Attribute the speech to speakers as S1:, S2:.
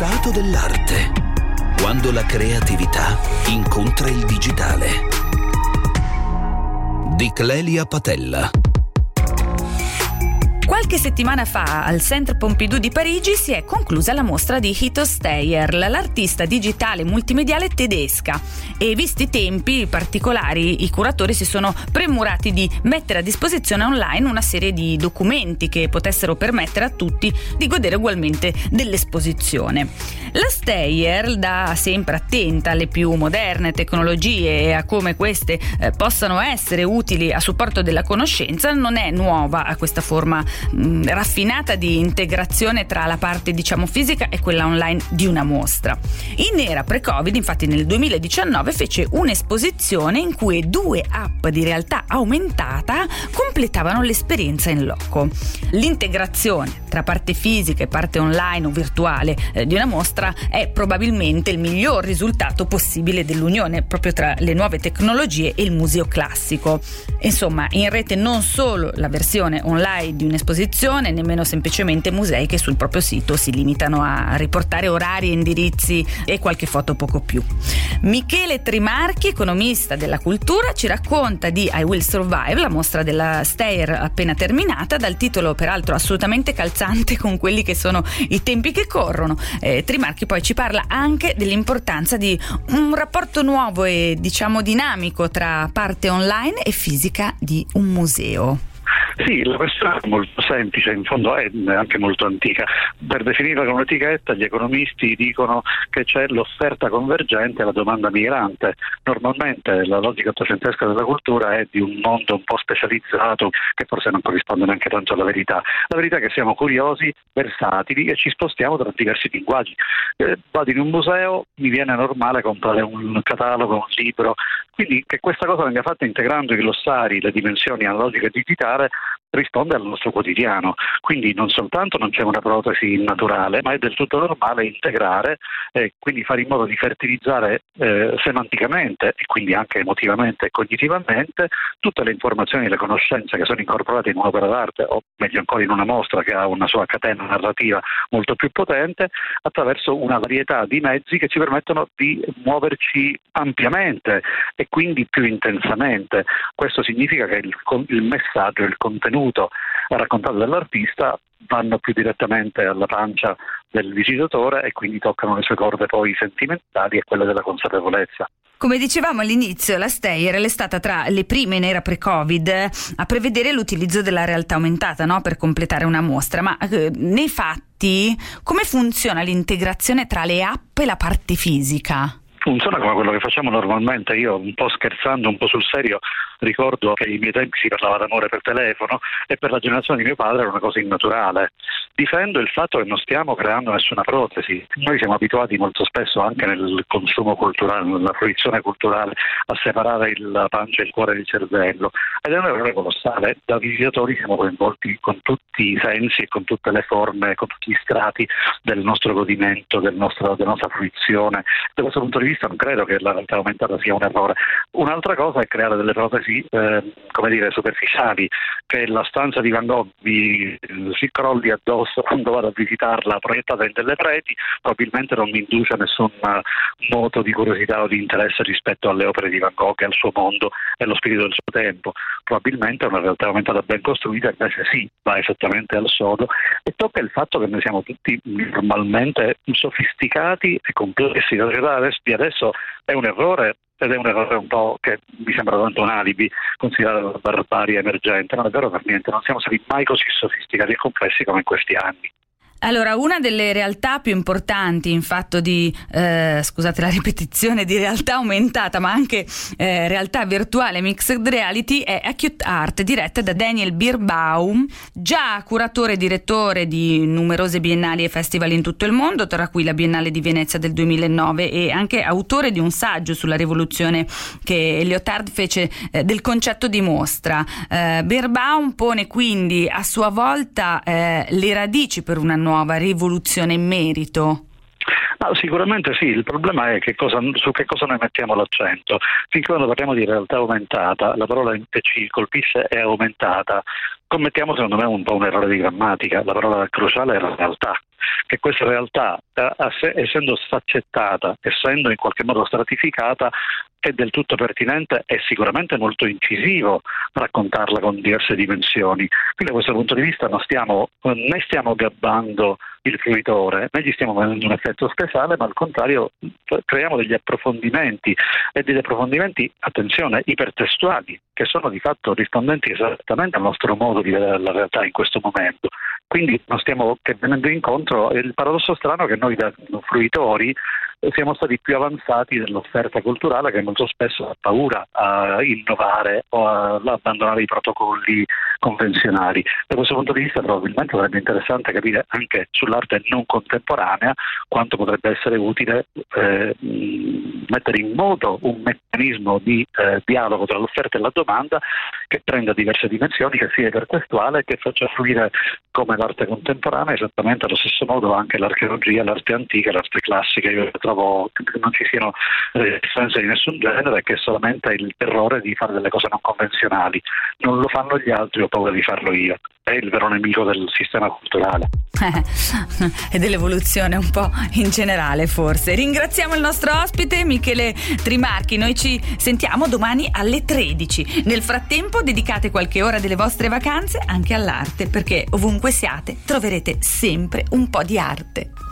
S1: stato dell'arte. Quando la creatività incontra il digitale. Di Clelia Patella.
S2: Qualche settimana fa al Centre Pompidou di Parigi si è conclusa la mostra di Hito Steyer, l'artista digitale multimediale tedesca. E visti i tempi particolari, i curatori si sono premurati di mettere a disposizione online una serie di documenti che potessero permettere a tutti di godere ugualmente dell'esposizione. La Steyer, da sempre attenta alle più moderne tecnologie e a come queste eh, possano essere utili a supporto della conoscenza, non è nuova a questa forma mm, raffinata di integrazione tra la parte diciamo fisica e quella online di una mostra. In era pre-Covid, infatti nel 2019 fece un'esposizione in cui due app di realtà aumentata completavano l'esperienza in loco. L'integrazione tra parte fisica e parte online o virtuale eh, di una mostra è probabilmente il miglior risultato possibile dell'unione proprio tra le nuove tecnologie e il museo classico. Insomma, in rete non solo la versione online di un'esposizione esposizione, nemmeno semplicemente musei che sul proprio sito si limitano a riportare orari, indirizzi e qualche foto poco più. Michele Trimarchi, economista della cultura, ci racconta di I Will Survive, la mostra della Steyr appena terminata, dal titolo peraltro assolutamente calzante con quelli che sono i tempi che corrono. Eh, Trimarchi poi ci parla anche dell'importanza di un rapporto nuovo e diciamo dinamico tra parte online e fisica di un museo.
S3: Sì, la questione è molto semplice, in fondo è anche molto antica. Per definirla con un'etichetta gli economisti dicono che c'è l'offerta convergente e la domanda migrante. Normalmente la logica ottocentesca della cultura è di un mondo un po' specializzato che forse non corrisponde neanche tanto alla verità. La verità è che siamo curiosi, versatili e ci spostiamo tra diversi linguaggi. Eh, vado in un museo, mi viene normale comprare un catalogo, un libro, quindi che questa cosa venga fatta integrando i glossari, le dimensioni analogiche e digitale risponde al nostro quotidiano. Quindi non soltanto non c'è una protesi naturale, ma è del tutto normale integrare e quindi fare in modo di fertilizzare eh, semanticamente e quindi anche emotivamente e cognitivamente tutte le informazioni e le conoscenze che sono incorporate in un'opera d'arte o meglio ancora in una mostra che ha una sua catena narrativa molto più potente attraverso una varietà di mezzi che ci permettono di muoverci ampiamente e quindi più intensamente. Questo significa che il, il messaggio, il contenuto raccontato dall'artista vanno più direttamente alla pancia del visitatore e quindi toccano le sue corde poi sentimentali e quelle della consapevolezza.
S2: Come dicevamo all'inizio, la Steyer è stata tra le prime in era pre-Covid a prevedere l'utilizzo della realtà aumentata no? per completare una mostra, ma eh, nei fatti come funziona l'integrazione tra le app e la parte fisica?
S3: funziona come quello che facciamo normalmente. Io, un po' scherzando, un po' sul serio, ricordo che ai miei tempi si parlava d'amore per telefono e per la generazione di mio padre era una cosa innaturale. Difendo il fatto che non stiamo creando nessuna protesi. Noi siamo abituati molto spesso anche nel consumo culturale, nella fruizione culturale, a separare la pancia e il cuore del cervello. Ed è un errore colossale. Da visitatori siamo coinvolti con tutti i sensi e con tutte le forme, con tutti gli strati del nostro godimento, del nostro, della nostra fruizione. Da questo punto di vista non credo che la realtà aumentata sia un errore. Un'altra cosa è creare delle protesi eh, come dire, superficiali, che la stanza di Van Gogh vi, si crolli addosso quando vado a visitarla proiettata in delle pareti, probabilmente non mi induce nessun moto di curiosità o di interesse rispetto alle opere di Van Gogh e al suo mondo e allo spirito del suo tempo. Probabilmente una realtà aumentata ben costruita invece sì, va esattamente al sodo e tocca il fatto che noi siamo tutti normalmente sofisticati e complessi. La società di adesso è un errore ed è un errore un po' che mi sembra tanto un alibi considerare la barbarie emergente, non è vero per niente, non siamo stati mai così sofisticati e complessi come in questi anni.
S2: Allora, una delle realtà più importanti in fatto di, eh, scusate la ripetizione, di realtà aumentata, ma anche eh, realtà virtuale mixed reality è Acute Art, diretta da Daniel Birbaum, già curatore e direttore di numerose biennali e festival in tutto il mondo, tra cui la Biennale di Venezia del 2009 e anche autore di un saggio sulla rivoluzione che Lyotard fece eh, del concetto di mostra. Eh, Birbaum pone quindi a sua volta eh, le radici per una nuova nuova rivoluzione in merito?
S3: Ah, sicuramente sì, il problema è che cosa, su che cosa noi mettiamo l'accento. Finché quando parliamo di realtà aumentata, la parola che ci colpisce è aumentata. Commettiamo secondo me un po' un errore di grammatica, la parola cruciale è la realtà. Che questa realtà, eh, essendo sfaccettata, essendo in qualche modo stratificata, è del tutto pertinente e sicuramente molto incisivo raccontarla con diverse dimensioni. Quindi da questo punto di vista non stiamo, né stiamo gabbando il fruitore, né gli stiamo facendo un effetto speciale, ma al contrario creiamo degli approfondimenti e degli approfondimenti, attenzione, ipertestuali, che sono di fatto rispondenti esattamente al nostro modo di vedere la realtà in questo momento. Quindi non stiamo che venendo incontro, il paradosso strano è che noi da fruitori siamo stati più avanzati dell'offerta culturale che molto spesso ha paura a innovare o a abbandonare i protocolli convenzionali. Da questo punto di vista probabilmente sarebbe interessante capire anche sull'arte non contemporanea quanto potrebbe essere utile eh, mettere in moto un meccanismo di eh, dialogo tra l'offerta e la domanda che prenda diverse dimensioni, che sia ipertestuale e che faccia fluire come l'arte contemporanea esattamente allo stesso modo anche l'archeologia, l'arte antica, l'arte classica. Io trovo che non ci siano resistenze di nessun genere che è solamente il terrore di fare delle cose non convenzionali. Non lo fanno gli altri, ho paura di farlo io. È il vero nemico del sistema culturale.
S2: e dell'evoluzione un po' in generale forse. Ringraziamo il nostro ospite Michele Trimarchi, noi ci sentiamo domani alle 13. Nel frattempo dedicate qualche ora delle vostre vacanze anche all'arte perché ovunque siate troverete sempre un po' di arte.